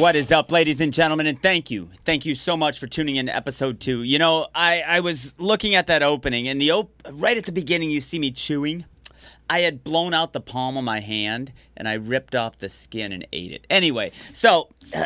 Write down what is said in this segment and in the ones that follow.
What is up, ladies and gentlemen? And thank you. Thank you so much for tuning in to episode two. You know, I, I was looking at that opening, and the op- right at the beginning, you see me chewing. I had blown out the palm of my hand and I ripped off the skin and ate it. Anyway, so uh,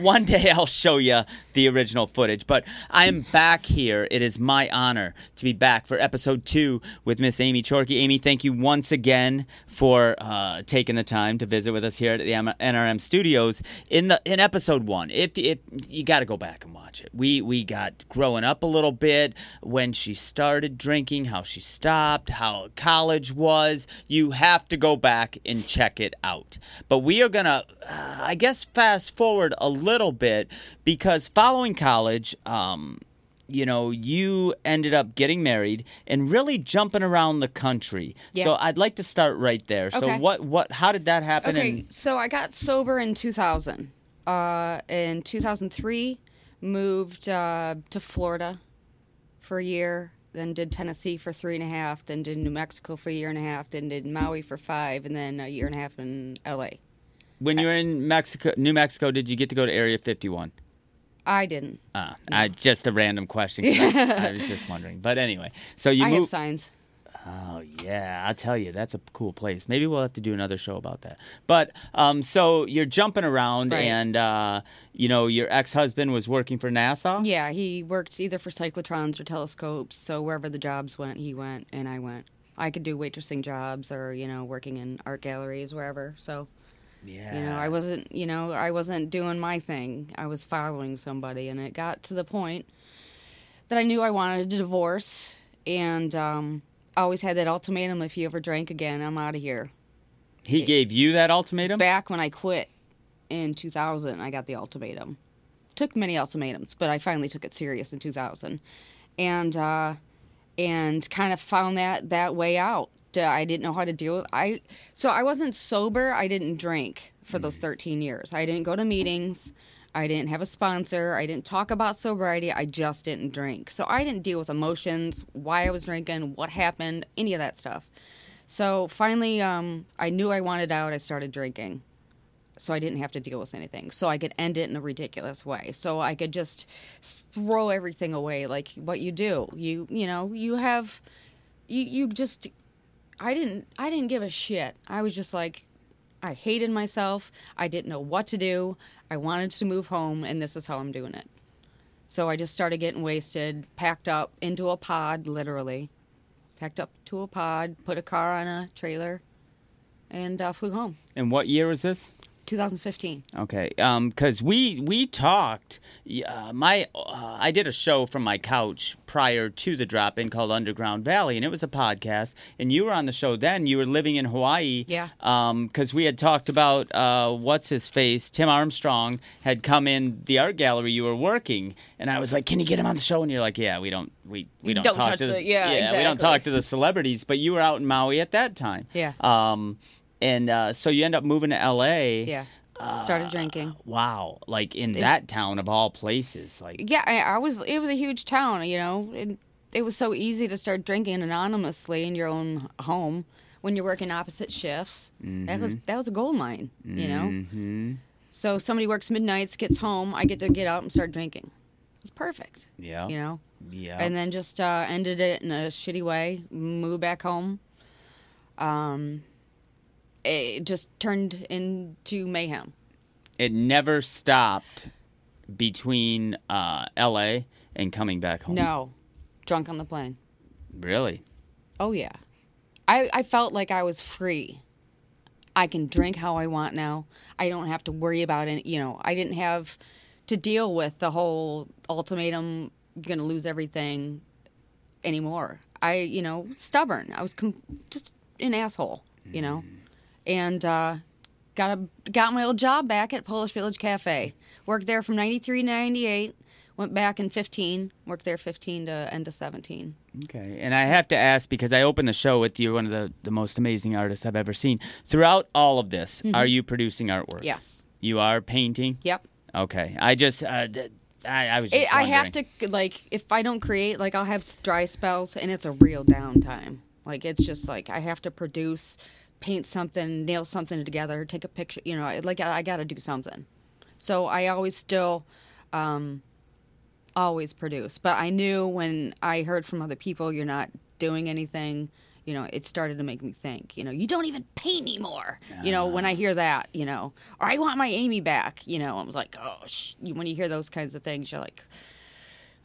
one day I'll show you the original footage, but I am back here. It is my honor to be back for episode two with Miss Aimee Chorkey. Aimee, thank you once again for uh, taking the time to visit with us here at the NRM studios. In the in episode one, if, if you got to go back and watch it, we we got growing up a little bit when she started drinking, how she stopped, how college was. You have to go back and check it out. But we are gonna, uh, I guess, fast forward a little bit because following college, um, you know, you ended up getting married and really jumping around the country. Yeah. So I'd like to start right there. So what, what, how did that happen? Okay, And so I got sober in 2000. Uh, in 2003, moved uh, to Florida for a year, then did Tennessee for three and a half, then did New Mexico for a year and a half, then did Maui for five, and then a year and a half in LA. when you were in Mexico, New Mexico, did you get to go to Area 51? I didn't. Uh, I, just a random question. I, I was just wondering. But anyway, so you I have signs. Oh yeah, I'll tell you, that's a cool place. Maybe we'll have to do another show about that. But um, so you're jumping around, Right. and uh, you know your ex-husband was working for NASA. Yeah, he worked either for cyclotrons or telescopes, so wherever the jobs went, he went, and I went. I could do waitressing jobs or, you know, working in art galleries, wherever. So, Yeah. You know, I wasn't, you know, I wasn't doing my thing. I was following somebody, and it got to the point that I knew I wanted a divorce, and um, I always had that ultimatum: if you ever drank again, I'm out of here. He gave you that ultimatum. Back when I quit in 2000, I got the ultimatum. Took many ultimatums, but I finally took it serious in 2000, and uh, and kind of found that that way out. I didn't know how to deal with I so I wasn't sober. I didn't drink for those 13 years. I didn't go to meetings. I didn't have a sponsor. I didn't talk about sobriety. I just didn't drink. So I didn't deal with emotions, why I was drinking, what happened, any of that stuff. So finally, um, I knew I wanted out. I started drinking so I didn't have to deal with anything. So I could end it in a ridiculous way. So I could just throw everything away like what you do. You you know, you have you you just I didn't I didn't give a shit. I was just like I hated myself. I didn't know what to do. I wanted to move home and this is how I'm doing it. So I just started getting wasted, packed up into a pod literally. Packed up to a pod, put a car on a trailer and uh, flew home. And what year was this? 2015. Okay, because we we talked. Uh, my uh, I did a show from my couch prior to the drop in called Underground Valley, and it was a podcast. And you were on the show then. You were living in Hawaii. Yeah. Because we had talked about uh, what's his face, Tim Armstrong had come in the art gallery you were working, and I was like, "Can you get him on the show?" And you're like, "Yeah, we don't we we don't, Don't talk touch to the- yeah, we don't talk to the celebrities." But you were out in Maui at that time. Yeah. Um, and uh, so you end up moving to L.A. Yeah. Started drinking. Wow, like in that town of all places, like Yeah, I, I was. It was a huge town, you know. It, it was so easy to start drinking anonymously in your own home when you're working opposite shifts. That was that was a gold mine, you know. hmm So somebody works midnights, gets home, I get to get out and start drinking. It's perfect, yeah, you know. yeah. And then just uh, ended it in a shitty way. Moved back home. Um, it just turned into mayhem. it never stopped between uh, L.A. and coming back home. No, drunk on the plane. really. Oh yeah. I I felt like I was free. I can drink how I want now. I don't have to worry about it, you know. I didn't have to deal with the whole ultimatum you're going to lose everything anymore. I, you know, stubborn. I was com- just an asshole, you know. And uh got a got my old job back at Polish Village Cafe. Worked there from 93 to 98. Went back in 15. Worked there 15 to end of 17. Okay, and I have to ask because I opened the show with you, one of the, the most amazing artists I've ever seen. Throughout all of this, are you producing artwork? Yes. You are painting. Yep. Okay, I just uh, I, I was. Just It, I have to like if I don't create, like I'll have dry spells, and it's a real downtime. Like it's just like I have to produce, paint something, nail something together, take a picture. You know, like I, I got to do something. So I always still, um, always produce. But I knew when I heard from other people, you're not doing anything. You know, it started to make me think. You know, you don't even paint anymore. You know, when I hear that, you know, or I want my Aimee back. You know, I was like, oh, sh-. when you hear those kinds of things, you're like,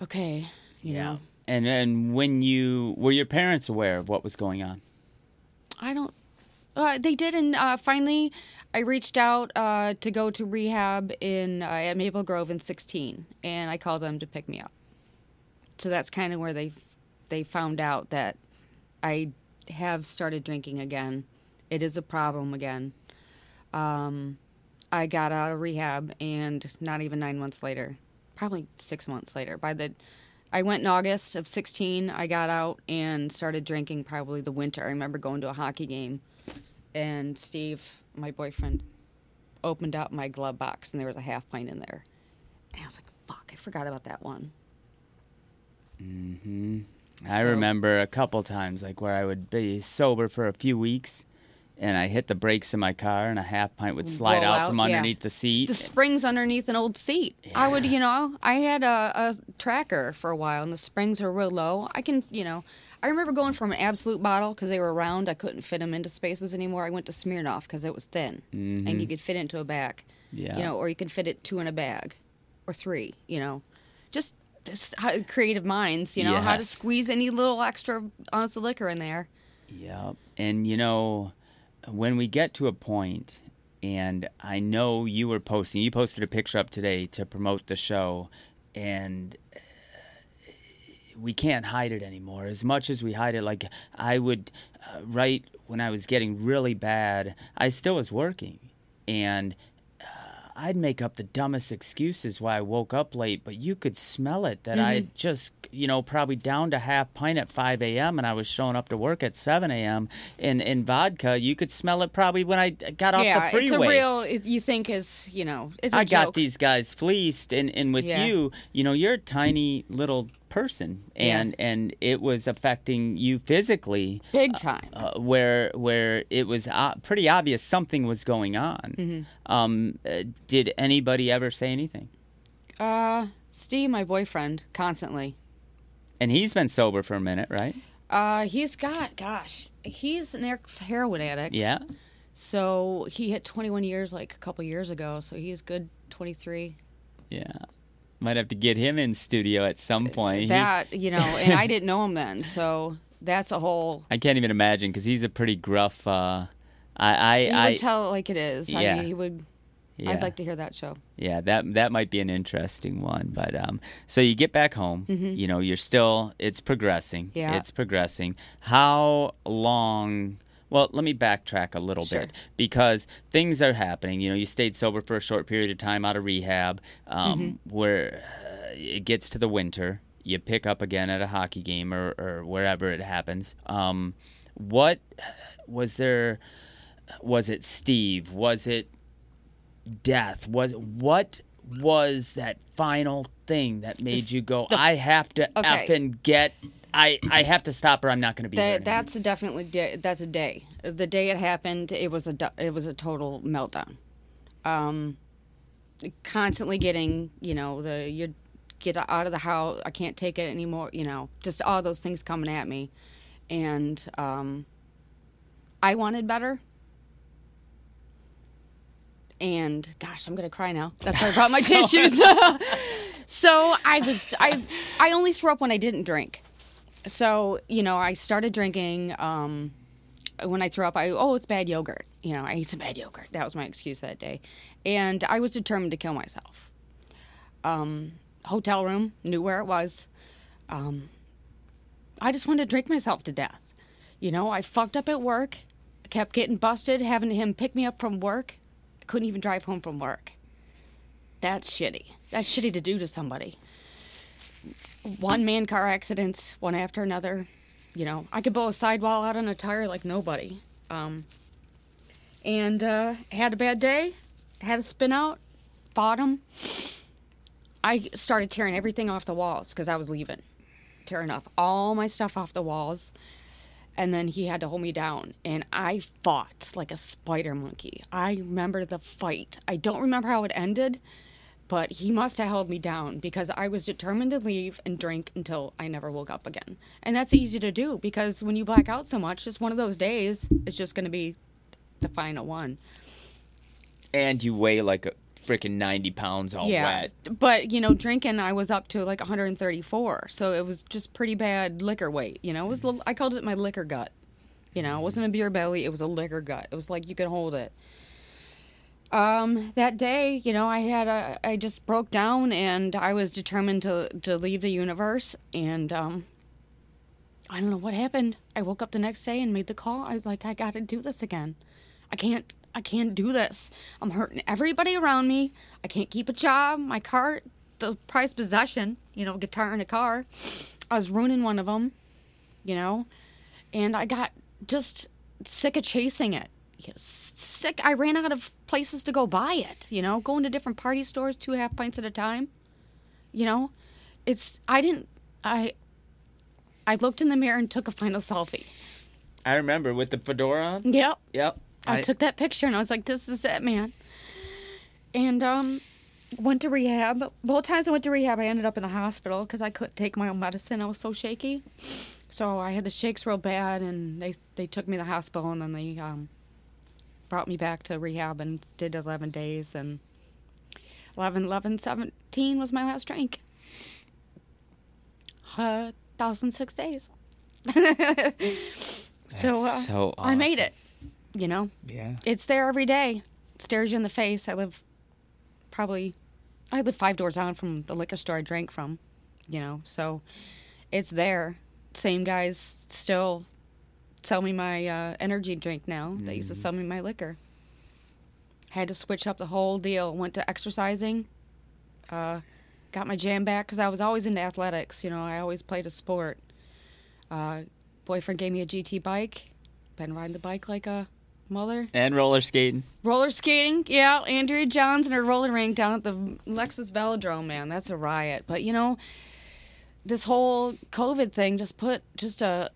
okay, you know. And and when you were your parents aware of what was going on? I don't. Uh, they did, and uh, finally, I reached out uh, to go to rehab in uh, at Maple Grove in 16, and I called them to pick me up. So that's kind of where they they found out that I have started drinking again. It is a problem again. Um, I got out of rehab, and not even nine months later, probably six months later, by the I went in August of 16. I got out and started drinking probably the winter. I remember going to a hockey game and Steve, my boyfriend, opened up my glove box and there was a half pint in there. And I was like, fuck, I forgot about that one. Hmm I So- remember a couple times like where I would be sober for a few weeks and I hit the brakes in my car and a half pint would slide out, out, from yeah. underneath the seat. The springs underneath an old seat. I would, you know, I had a, a tracker for a while and the springs were real low. I can, you know, I remember going from an Absolut bottle because they were round. I couldn't fit them into spaces anymore. I went to Smirnoff because it was thin and you mm-hmm. could fit into a bag. Yeah. You know, or you could fit it two in a bag or three, you know. Just this, how, creative minds, you know, how to squeeze any little extra ounce of liquor in there. Yep. And you know, when we get to a point, and I know you were posting, you posted a picture up today to promote the show, and we can't hide it anymore. As much as we hide it, like I would, uh, right when I was getting really bad, I still was working, and uh, I'd make up the dumbest excuses why I woke up late, but you could smell it that I had just, you know, probably downed a half pint at 5 a.m. and I was showing up to work at 7 a.m. And in vodka, you could smell it probably when I got off yeah, the freeway. it's a real. It, you think is you know, I got these guys fleeced, and, and with Yeah. you, you know, you're a tiny little person, Yeah. and and it was affecting you physically, big time. uh, where where it was uh, pretty obvious something was going on. Mm-hmm. Um, uh, did anybody ever say anything? Uh, Steve, my boyfriend, constantly. And he's been sober for a minute, right? Uh, he's got, gosh, he's an ex heroin addict. Yeah. So he hit 21 years like a couple years ago. So he's good 23. Yeah. Might have to get him in studio at some point. He- That, you know, and I didn't know him then. So that's a whole. I can't even imagine because he's a pretty gruff. Uh, I, He I, I would tell it like it is. I Yeah. mean, he would. yeah. I'd like to hear that show. Yeah, that that might be an interesting one. But um, so you get back home. You know, you're still. It's progressing. Mm-hmm. Yeah. It's progressing. How long? Well, let me backtrack a little Sure. bit because things are happening. You know, you stayed sober for a short period of time out of rehab, um, Mm-hmm. where uh, it gets to the winter. You pick up again at a hockey game or, or wherever it happens. Um, what was there? Was it Steve? Was it death was what was that final thing that made you go i have to Okay. effing get i i have to stop or i'm not going to be That, anymore." that's definitely that's a day. The day it happened, it was a it was a total meltdown. Um, constantly getting you know the you get out of the house. I can't take it anymore. You know, just all those things coming at me, and um, I wanted better. And gosh, I'm gonna cry now. That's why I brought my tissues. so I was I I only threw up when I didn't drink. So you know i started drinking um when i threw up i oh it's bad yogurt. You know i ate some bad yogurt. That was my excuse that day. And i was determined to kill myself. Um hotel room knew where it was. Um i just wanted to drink myself to death. You know i fucked up at work kept getting busted having him pick me up from work couldn't even drive home from work that's shitty that's shitty to do to somebody one man car accidents, one after another. You know, I could blow a sidewall out on a tire like nobody. Um, and uh, had a bad day, had a spin out, him. I started tearing everything off the walls because I was leaving, tearing off all my stuff off the walls. And then he had to hold me down. And i fought like a spider monkey. I remember the fight. I don't remember how it ended but he must have held me down because i was determined to leave and drink until i never woke up again. And that's easy to do because when you black out so much just one of those days is just going to be the final one. And you weigh like a freaking 90 pounds all wet. But, you know, drinking, I was up to like 134. So it was just pretty bad liquor weight. You know, it was, I called it my liquor gut. You know, it wasn't a beer belly, it was a liquor gut. It was like you could hold it. Um, that day, you know, I had a, I just broke down and I was determined to, to leave the universe. And, um, I don't know what happened. I woke up the next day and made the call. I was like, I got to do this again. I can't I can't do this. I'm hurting everybody around me. I can't keep a job. My car, the prized possession, you know, guitar and a car. I was ruining one of them, you know, and I got just sick of chasing it. Sick. I ran out of places to go buy it. You know, going to different party stores, two half pints at a time. You know, it's. I didn't. I. I looked in the mirror and took a final selfie. I remember with the fedora on. Yep. Yep. I, took that picture and I was like, "This is it, man." And um, went to rehab. Both times I went to rehab, I ended up in the hospital because I couldn't take my own medicine. I was so shaky, so I had the shakes real bad, and they they took me to the hospital, and then they um, brought me back to rehab and did 11 days, and 11, 11, 17 was my last drink. Uh, 1006 days. so, uh, so I made it. You know, Yeah. it's there every day. Stares you in the face. I live probably, I live five doors down from the liquor store I drank from. You know, so it's there. Same guys still sell me my uh, energy drink now. They used to sell me my liquor. Had to switch up the whole deal. Went to exercising. Uh, got my jam back because I was always into athletics. You know, I always played a sport. Uh, boyfriend gave me a GT bike. Been riding the bike like a mother. And roller skating. Roller skating, yeah. Andrea Johns and her roller rink down at the Lexus Velodrome, man, that's a riot. But you know, this whole COVID thing just put just a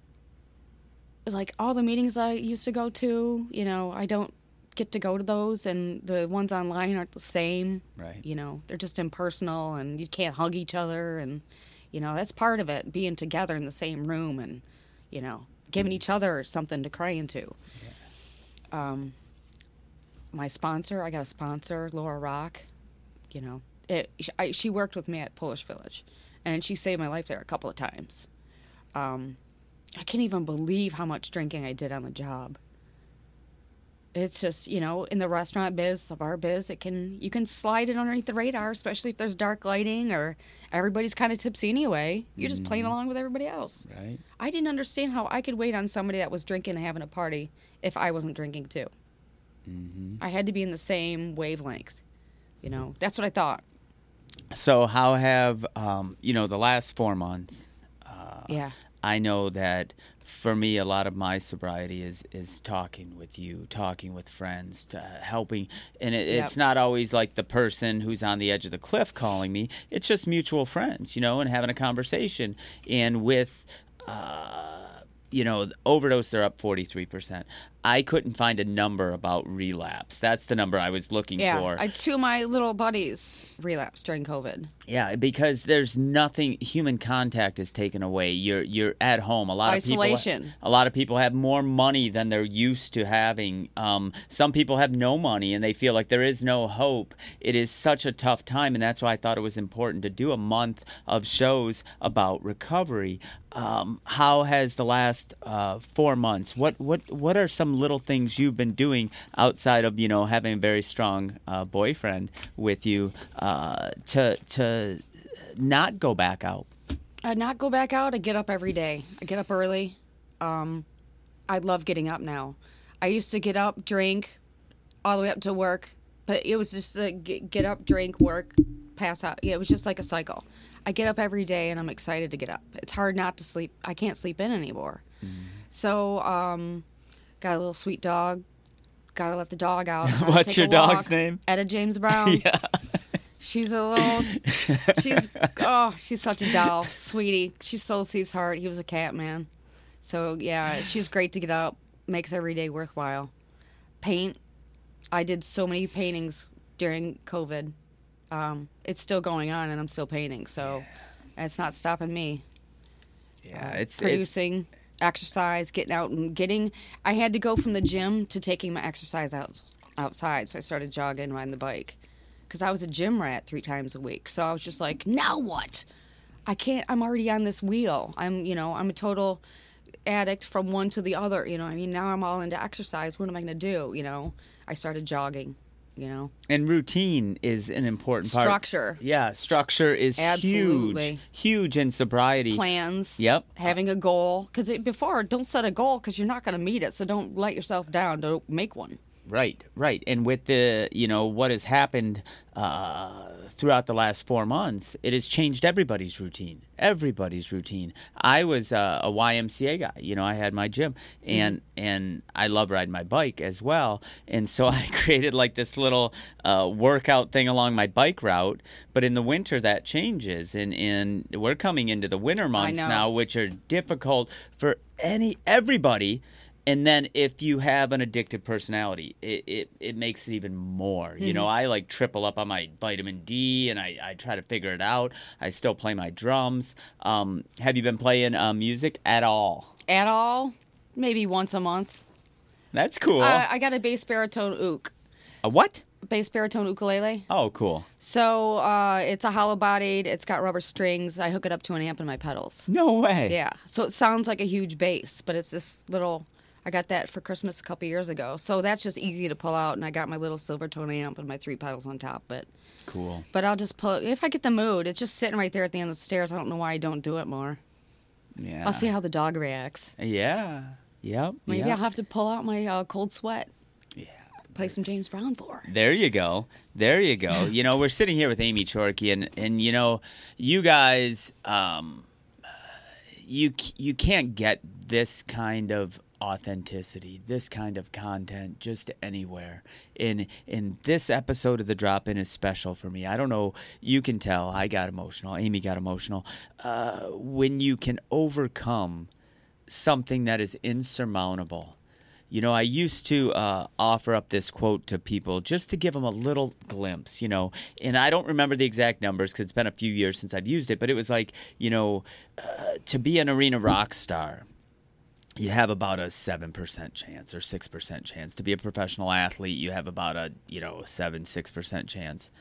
like all the meetings I used to go to. You know, I don't get to go to those, and the ones online aren't the same. Right. You know, they're just impersonal, and you can't hug each other, and you know that's part of it, being together in the same room, and you know, giving mm. each other something to cry into. Um, my sponsor, I got a sponsor, Laura Rock. You know, it. I, she worked with me at Polish Village, and she saved my life there a couple of times. Um, I can't even believe how much drinking I did on the job. It's just you know, in the restaurant biz, the bar biz, it can you can slide it underneath the radar, especially if there's dark lighting or everybody's kind of tipsy anyway. You're just playing along with everybody else. Right. I didn't understand how I could wait on somebody that was drinking and having a party if I wasn't drinking too. mm-hmm. I had to be in the same wavelength. You know, that's what I thought. So how have um, you know the last four months? yeah. I know that for me, a lot of my sobriety is is talking with you, talking with friends, to, helping, and it, Yep. it's not always like the person who's on the edge of the cliff calling me. It's just mutual friends, you know, and having a conversation. And with, uh, you know, overdose, they're up forty three percent. I couldn't find a number about relapse. That's the number I was looking Yeah. for. I, two of my little buddies relapsed during COVID. Yeah, because there's nothing human contact is taken away. You're you're at home. A lot Isolation. of people a lot of people have more money than they're used to having. Um, some people have no money and they feel like there is no hope. It is such a tough time and that's why I thought it was important to do a month of shows about recovery. Um, how has the last uh, four months? What what what are some little things you've been doing outside of you know having a very strong uh, boyfriend with you uh, to to not go back out? I not go back out. I get up every day. I get up early. Um, I love getting up now. I used to get up, drink, all the way up to work, but it was just a get, get up, drink, work, pass out. Yeah, it was just like a cycle. I get up every day and I'm excited to get up. It's hard not to sleep. I can't sleep in anymore. So, um, got a little sweet dog. Got to let the dog out. What's your dog's name? Etta James Brown. Yeah. She's a little. She's oh, she's such a doll, sweetie. She stole Steve's heart. He was a cat man. So yeah, she's great to get out. Makes every day worthwhile. Paint. I did so many paintings during COVID. Um, it's still going on, and I'm still painting. So it's not stopping me. Yeah, it's it's producing, exercise, getting out and getting. I had to go from the gym to taking my exercise out outside, so I started jogging, riding the bike, because I was a gym rat three times a week. So I was just like, now what? I can't. I'm already on this wheel. I'm, you know, I'm a total addict from one to the other. You know, I mean, now I'm all into exercise. What am I going to do? You know, I started jogging. You know, and routine is an important part. structure, Yeah, structure is Absolutely. huge, huge in sobriety. plans. Yep. Having a goal, because before, don't set a goal because you're not going to meet it. So don't let yourself down. Don't make one. Right, right. And with the, you know, what has happened uh, throughout the last four months, it has changed everybody's routine. Everybody's routine. I was uh, a YMCA guy. You know, I had my gym, and and I love riding my bike as well. And so I created like this little uh, workout thing along my bike route. But in the winter, that changes, and and we're coming into the winter months now, which are difficult for any everybody. And then if you have an addictive personality, it, it, it makes it even more. You know, I like triple up on my vitamin D and I, I try to figure it out. I still play my drums. Um, have you been playing uh, music at all? At all, maybe once a month. That's cool. Uh, I got a bass baritone ook, a what? bass baritone ukulele. Oh, cool. So uh, it's a hollow bodied. It's got rubber strings. I hook it up to an amp in my pedals. No way. Yeah. So it sounds like a huge bass, but it's this little. I got that for Christmas a couple years ago. So that's just easy to pull out, and I got my little Silvertone amp and my three pedals on top. But Cool. but I'll just pull it if I get the mood. It's just sitting right there at the end of the stairs. I don't know why I don't do it more. Yeah. I'll see how the dog reacts. Yeah. Yep. Maybe yep. I'll have to pull out my uh, cold sweat. Yeah. Play some James Brown for. her. There you go. There you go. you know, we're sitting here with Aimee Chorkey, and and you know, you guys, um, you you can't get this kind of authenticity, this kind of content just anywhere. In in this episode of the Drop In is special for me. I don't know. You can tell. I got emotional. Aimee got emotional. Uh, when you can overcome something that is insurmountable. You know, I used to uh, offer up this quote to people just to give them a little glimpse, you know, and I don't remember the exact numbers because it's been a few years since I've used it, but it was like, you know, uh, to be an arena rock star, you have about a 7% chance or 6% chance. To be a professional athlete, you have about a, you know, 7, 6% chance.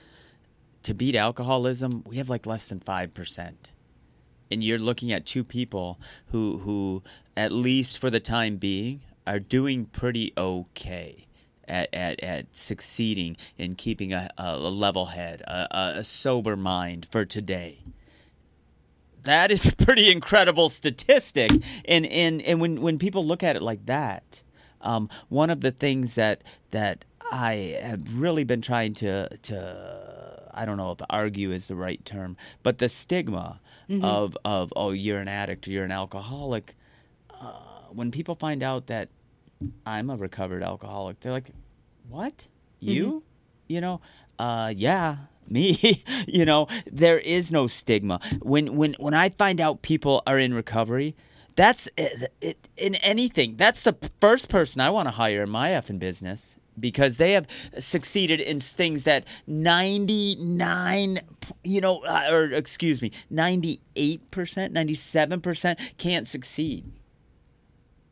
To beat alcoholism, we have like less than 5% and you're looking at two people who who at least for the time being are doing pretty okay at, at, at succeeding in keeping a, a level head a, a, a sober mind for today that is a pretty incredible statistic and and, and when, when people look at it like that um, one of the things that that I have really been trying to to I don't know if argue is the right term, but the stigma of of oh you're an addict you're an alcoholic. Uh, when people find out that I'm a recovered alcoholic, they're like, "What? You? You know? Uh, yeah." Me, you know, there is no stigma. When when when I find out people are in recovery, that's it, it, in anything. That's the first person I want to hire in my effing business because they have succeeded in things that 99 you know uh, or excuse me 98% 97% can't succeed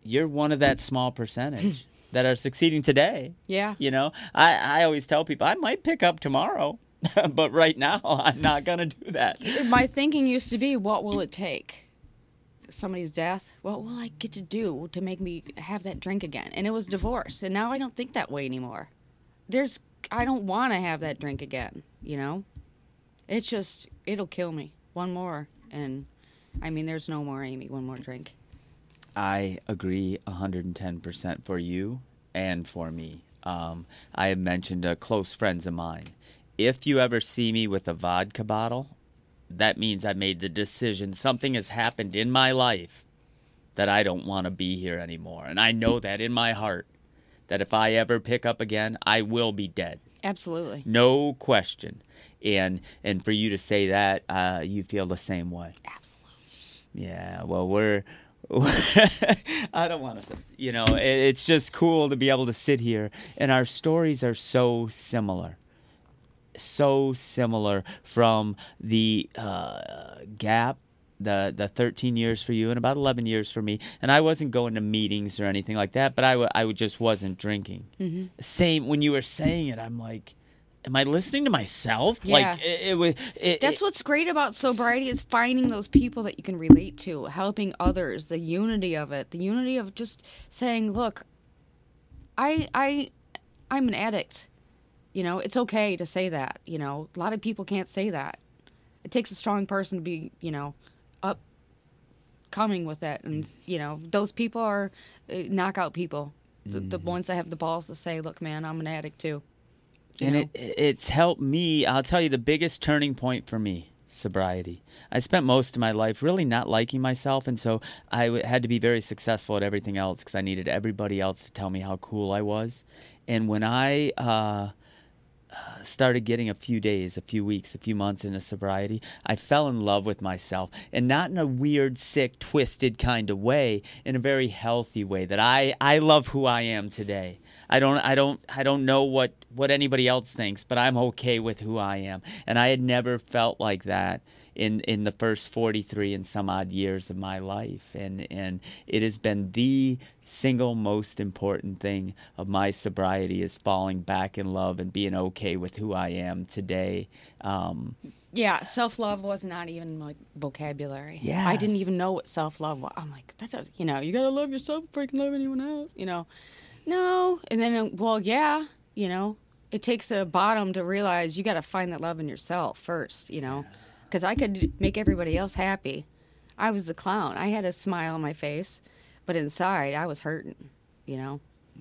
you're one of that small percentage that are succeeding today Yeah. you know i, I always tell people i might pick up tomorrow but right now i'm not going to do that My thinking used to be, what will it take? Somebody's death. What will I get to do to make me have that drink again? And it was divorce. And now I don't think that way anymore. There's, I don't want to have that drink again. You know, it's just, it'll kill me. One more, and I mean, there's no more Aimee. One more drink. I agree 110% for you and for me. Um, I have mentioned to close friends of mine. If you ever see me with a vodka bottle, that means I made the decision. Something has happened in my life that I don't want to be here anymore. And I know that in my heart that if I ever pick up again, I will be dead. Absolutely. No question. And and for you to say that, uh, you feel the same way. Absolutely. Yeah, well, we're I don't want to, you know, it, it's just cool to be able to sit here and our stories are so similar. So similar from the uh, gap, the the 13 years for you and about 11 years for me. And I wasn't going to meetings or anything like that, but I, w- I just wasn't drinking. Mm-hmm. Same when you were saying it, I'm like, am I listening to myself? Yeah. Like it, it was. It, That's it- what's great about sobriety is finding those people that you can relate to, helping others, the unity of it, the unity of just saying, "Look, I I I'm an addict." You know, it's okay to say that, you know. A lot of people can't say that. It takes a strong person to be, you know, up coming with that and, you know, those people are uh, knockout people. The, the ones that have the balls to say, "Look, man, I'm an addict too." You and know? it, it's helped me i'll tell you the biggest turning point for me sobriety i spent most of my life really not liking myself and so i w- had to be very successful at everything else because i needed everybody else to tell me how cool i was and when i uh, started getting a few days a few weeks a few months into sobriety i fell in love with myself and not in a weird sick twisted kind of way in a very healthy way that i i love who i am today I don't I don't I don't know what what anybody else thinks, but I'm okay with who I am. And I had never felt like that in in the first 43 and some odd years of my life and and it has been the single most important thing of my sobriety is falling back in love and being okay with who I am today. Um, Yeah, self love was not even like vocabulary. Yeah, I didn't even know what self love was. I'm like, that does, you know, you gotta love yourself before you can love anyone else. You know, no. And then, uh, well, yeah, you know, it takes a bottom to realize you gotta find that love in yourself first. You know, because I could make everybody else happy. I was the clown. I had a smile on my face, but inside I was hurting. You know,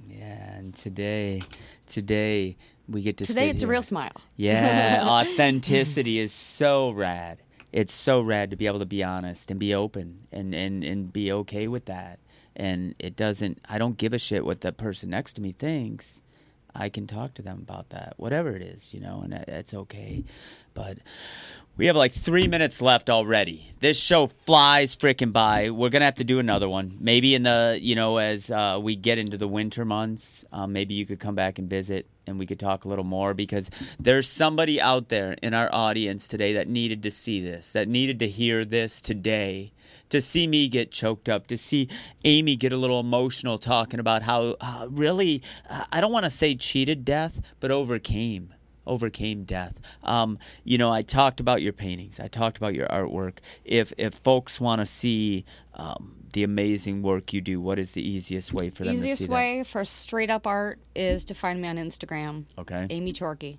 yeah, and today today we get to today it's a real smile. Yeah, authenticity is so rad. It's so rad to be able to be honest and be open and, and, and be okay with that. And it doesn't, I don't give a shit what the person next to me thinks. I can talk to them about that, whatever it is, you know, and uh, that- that's okay. But we have like three minutes left already. This show flies freaking by. We're gonna have to do another one, maybe in the you know as uh, we get into the winter months. Um, maybe you could come back and visit, and we could talk a little more because there's somebody out there in our audience today that needed to see this, that needed to hear this today. To see me get choked up, to see Aimee get a little emotional talking about how uh, really, uh, I don't want to say cheated death, but overcame overcame death. Um, you know, I talked about your paintings. I talked about your artwork. If if folks want to see um, the amazing work you do, what is the easiest way for them to see it? The Easiest see way for straight up art is to find me on Instagram. Okay. Aimee Chorkey.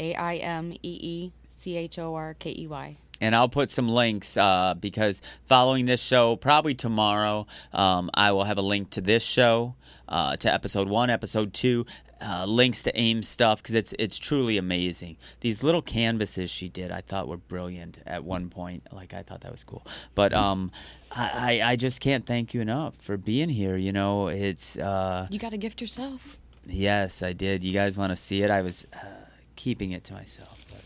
A I M E E C H O R K E Y. And I'll put some links uh, because following this show, probably tomorrow, um, I will have a link to this show, uh, to episode one, episode two, uh, links to AIM stuff because it's it's truly amazing. These little canvases she did, I thought were brilliant at one point. Like I thought that was cool, but um, I I I just can't thank you enough for being here. You know, it's uh, You got a gift yourself. yes, I did. You guys want to see it? I was uh, keeping it to myself. But.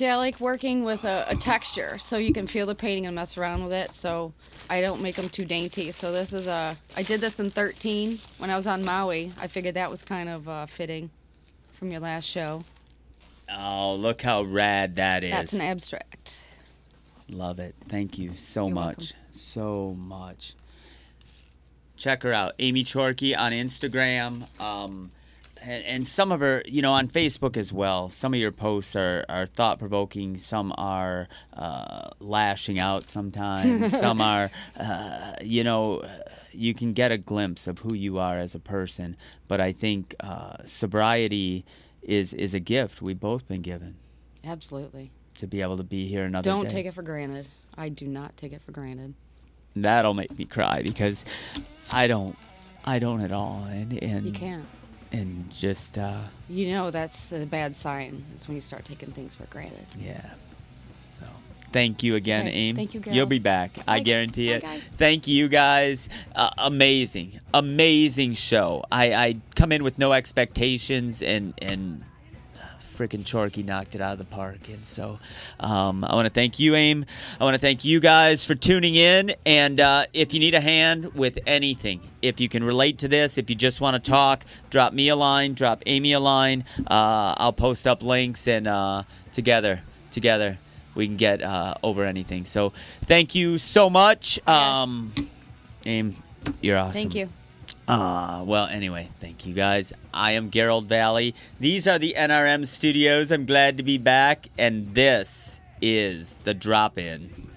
See, I like working with a, a texture so you can feel the painting and mess around with it. So I don't make them too dainty. So this is a. I did this in 13 when I was on Maui. I figured that was kind of uh, fitting from your last show. Oh, look how rad that is. That's an abstract. Love it. Thank you so You're much. So much. Check her out, Aimee Chorkey on Instagram. Um, and, and some of her, you know, on Facebook as well. Some of your posts are, are thought provoking. Some are uh, lashing out sometimes. some are, uh, you know, you can get a glimpse of who you are as a person. But I think uh, sobriety is, is a gift we've both been given Absolutely. to be able to be here another day. Don't day. take it for granted. I do not take it for granted. that'll make me cry because I don't, I don't at all, and and You can't. And just uh, You know that's a bad sign. Is when you start taking things for granted. yeah. So thank you again, Okay, Aim. thank you, You'll be back. I guarantee bye, it. guys. Thank you guys. Uh, amazing, amazing show. I I come in with no expectations and and. Freaking Chorkey knocked it out of the park. And so um, I want to thank you, Aim. I want to thank you guys for tuning in. And uh, if you need a hand with anything, if you can relate to this, if you just want to talk, drop me a line, drop Aimee a line. Uh, I'll post up links and uh, together, together, we can get uh, over anything. So thank you so much. Um, Aim, you're awesome. Thank you. Uh, well, anyway, thank you guys. I am Garold Vallie. These are the NRM studios. I'm glad to be back. And this is the drop in.